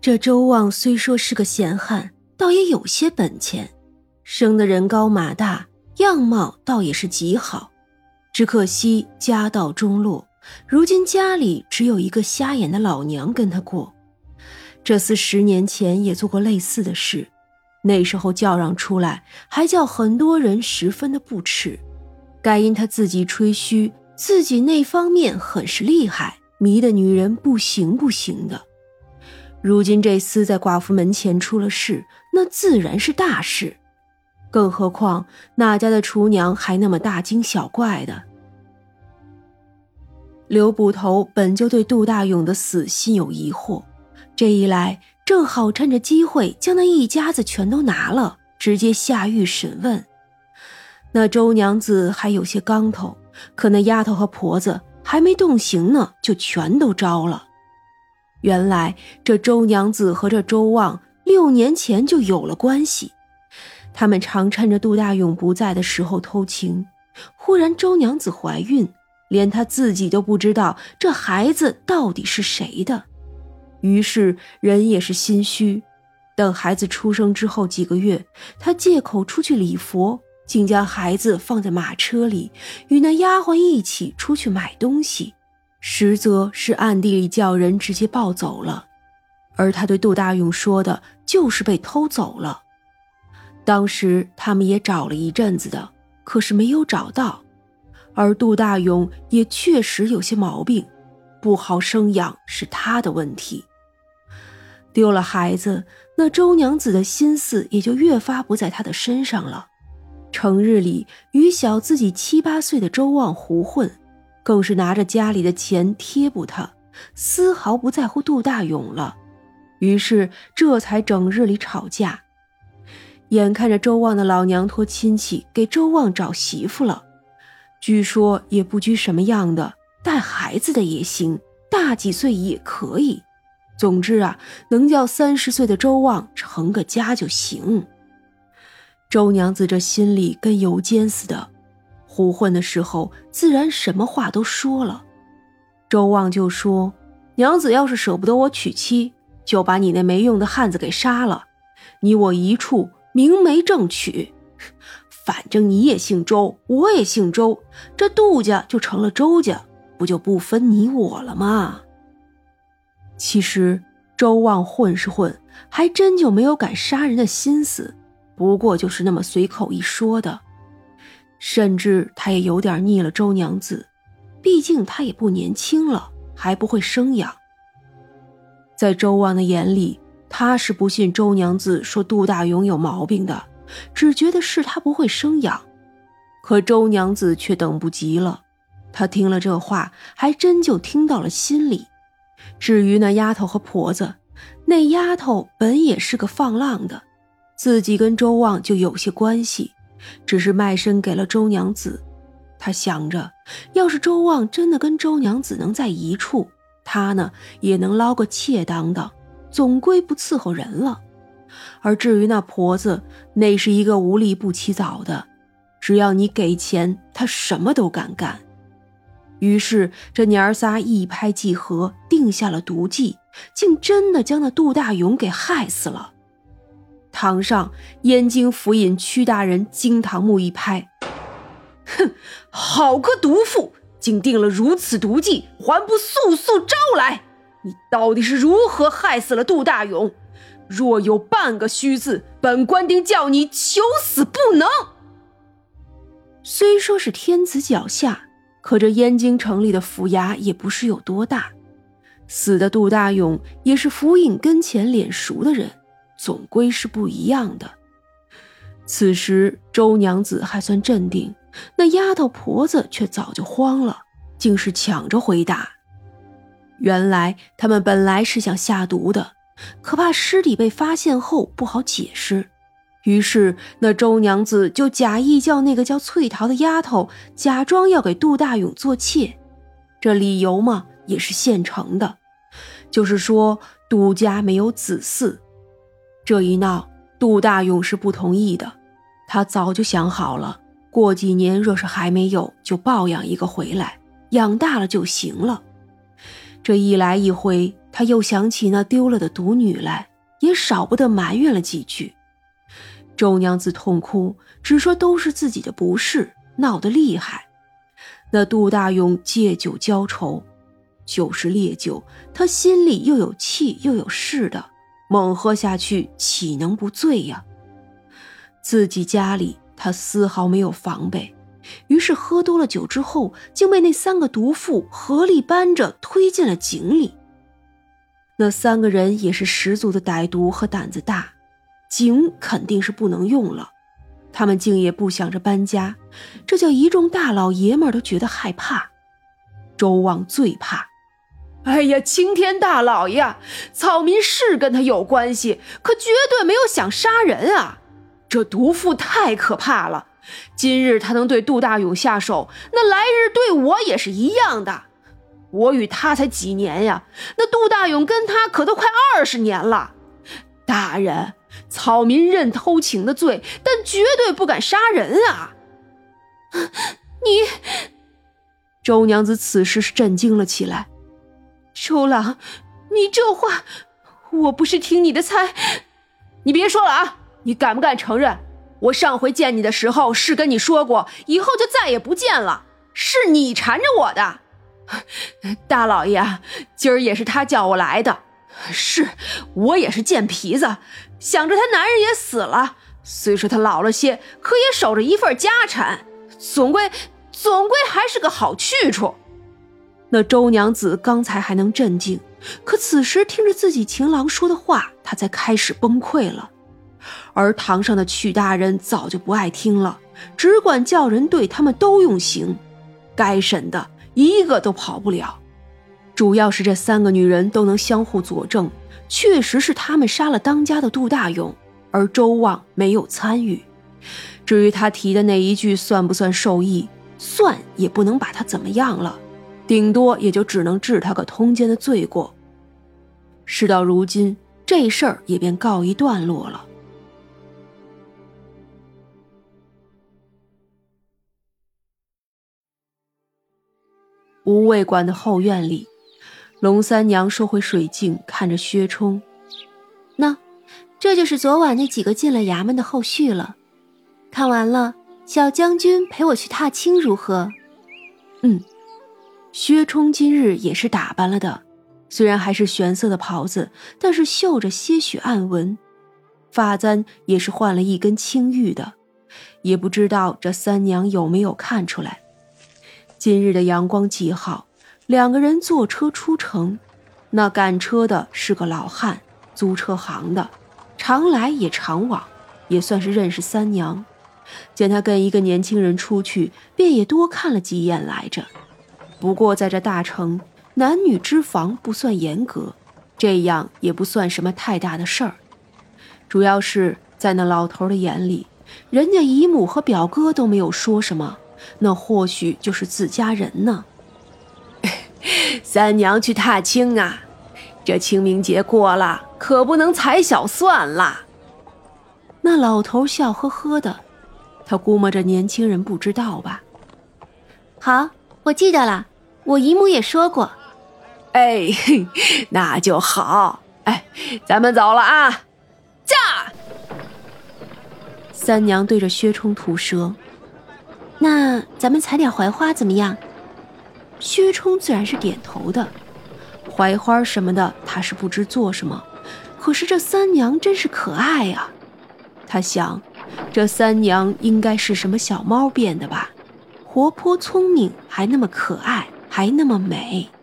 这周旺虽说是个闲汉，倒也有些本钱，生的人高马大，样貌倒也是极好。只可惜家道中落，如今家里只有一个瞎眼的老娘跟他过。这厮十年前也做过类似的事，那时候叫嚷出来，还叫很多人十分的不耻。该因他自己吹嘘自己那方面很是厉害，迷的女人不行不行的。如今这厮在寡妇门前出了事，那自然是大事。更何况那家的厨娘还那么大惊小怪的。刘捕头本就对杜大勇的死心有疑惑，这一来正好趁着机会将那一家子全都拿了，直接下狱审问。那周娘子还有些刚头，可那丫头和婆子还没动刑呢，就全都招了。原来这周娘子和这周旺六年前就有了关系，他们常趁着杜大勇不在的时候偷情。忽然周娘子怀孕，连她自己都不知道这孩子到底是谁的，于是人也是心虚。等孩子出生之后几个月，她借口出去礼佛，竟将孩子放在马车里，与那丫鬟一起出去买东西。实则是暗地里叫人直接抱走了，而他对杜大勇说的就是被偷走了。当时他们也找了一阵子的，可是没有找到。而杜大勇也确实有些毛病，不好生养是他的问题。丢了孩子，那周娘子的心思也就越发不在他的身上了，成日里与小自己七八岁的周旺胡混。更是拿着家里的钱贴补他，丝毫不在乎杜大勇了。于是这才整日里吵架。眼看着周旺的老娘托亲戚给周旺找媳妇了，据说也不拘什么样的，带孩子的也行，大几岁也可以。总之啊，能叫三十岁的周旺成个家就行。周娘子这心里跟油煎似的。胡混的时候，自然什么话都说了。周旺就说：“娘子要是舍不得我娶妻，就把你那没用的汉子给杀了，你我一处明媒正娶。反正你也姓周，我也姓周，这杜家就成了周家，不就不分你我了吗？”其实周旺混是混，还真就没有敢杀人的心思，不过就是那么随口一说的。甚至他也有点腻了周娘子，毕竟他也不年轻了，还不会生养。在周旺的眼里，他是不信周娘子说杜大勇有毛病的，只觉得是他不会生养。可周娘子却等不及了，她听了这话，还真就听到了心里。至于那丫头和婆子，那丫头本也是个放浪的，自己跟周旺就有些关系。只是卖身给了周娘子，他想着，要是周旺真的跟周娘子能在一处，他呢也能捞个妾当当，总归不伺候人了。而至于那婆子，那是一个无利不起早的，只要你给钱，她什么都敢干。于是这娘儿仨一拍即合，定下了毒计，竟真的将那杜大勇给害死了。堂上，燕京府尹屈大人惊堂木一拍：“哼，好个毒妇，竟定了如此毒计，还不速速招来！你到底是如何害死了杜大勇？若有半个虚字，本官定叫你求死不能！”虽说是天子脚下，可这燕京城里的府衙也不是有多大，死的杜大勇也是府尹跟前脸熟的人。总归是不一样的。此时周娘子还算镇定，那丫头婆子却早就慌了，竟是抢着回答。原来他们本来是想下毒的，可怕尸体被发现后不好解释，于是那周娘子就假意叫那个叫翠桃的丫头假装要给杜大勇做妾，这理由嘛也是现成的，就是说杜家没有子嗣。这一闹，杜大勇是不同意的。他早就想好了，过几年若是还没有，就抱养一个回来，养大了就行了。这一来一回，他又想起那丢了的独女来，也少不得埋怨了几句。周娘子痛哭，只说都是自己的不是，闹得厉害。那杜大勇借酒浇愁，酒是烈酒，他心里又有气又有势的，猛喝下去，岂能不醉呀？自己家里，他丝毫没有防备。于是喝多了酒之后，竟被那三个毒妇合力搬着推进了井里。那三个人也是十足的歹毒和胆子大，井肯定是不能用了，他们竟也不想着搬家，这叫一众大老爷们都觉得害怕。周望最怕，哎呀，青天大老爷，草民是跟他有关系，可绝对没有想杀人啊！这毒妇太可怕了。今日他能对杜大勇下手，那来日对我也是一样的。我与他才几年呀，那杜大勇跟他可都快二十年了。大人，草民认偷情的罪，但绝对不敢杀人啊！你，周娘子此时是震惊了起来。周郎，你这话，我不是听你的猜。你别说了啊！你敢不敢承认？我上回见你的时候是跟你说过，以后就再也不见了。是你缠着我的，大老爷，今儿也是他叫我来的。是我也是贱皮子，想着他男人也死了，虽说他老了些，可也守着一份家产，总归总归还是个好去处。那周娘子刚才还能镇静，可此时听着自己情郎说的话，她才开始崩溃了。而堂上的曲大人早就不爱听了，只管叫人对他们都用刑，该审的一个都跑不了。主要是这三个女人都能相互佐证，确实是他们杀了当家的杜大勇，而周望没有参与。至于他提的那一句算不算受益，算也不能把他怎么样了，顶多也就只能治他个通奸的罪过。事到如今，这事儿也便告一段落了。无味馆的后院里，龙三娘收回水镜，看着薛冲：“那，这就是昨晚那几个进了衙门的后续了。看完了，小将军陪我去踏青如何？”“嗯。”薛冲今日也是打扮了的，虽然还是玄色的袍子，但是绣着些许暗纹，发簪也是换了一根青玉的，也不知道这三娘有没有看出来。今日的阳光极好，两个人坐车出城。那赶车的是个老汉，租车行的，常来也常往，也算是认识三娘。见他跟一个年轻人出去，便也多看了几眼来着。不过在这大城，男女之防不算严格，这样也不算什么太大的事儿。主要是在那老头的眼里，人家姨母和表哥都没有说什么。那或许就是自家人呢。三娘去踏青啊，这清明节过了，可不能踩小算了。那老头笑呵呵的，他估摸着年轻人不知道吧？好，我记得了，我姨母也说过。哎，那就好。哎，咱们走了啊！驾！三娘对着薛冲吐舌。那咱们采点槐花怎么样？薛冲自然是点头的。槐花什么的，他是不知做什么。可是这三娘真是可爱呀！他想，这三娘应该是什么小猫变的吧？活泼聪明，还那么可爱，还那么美。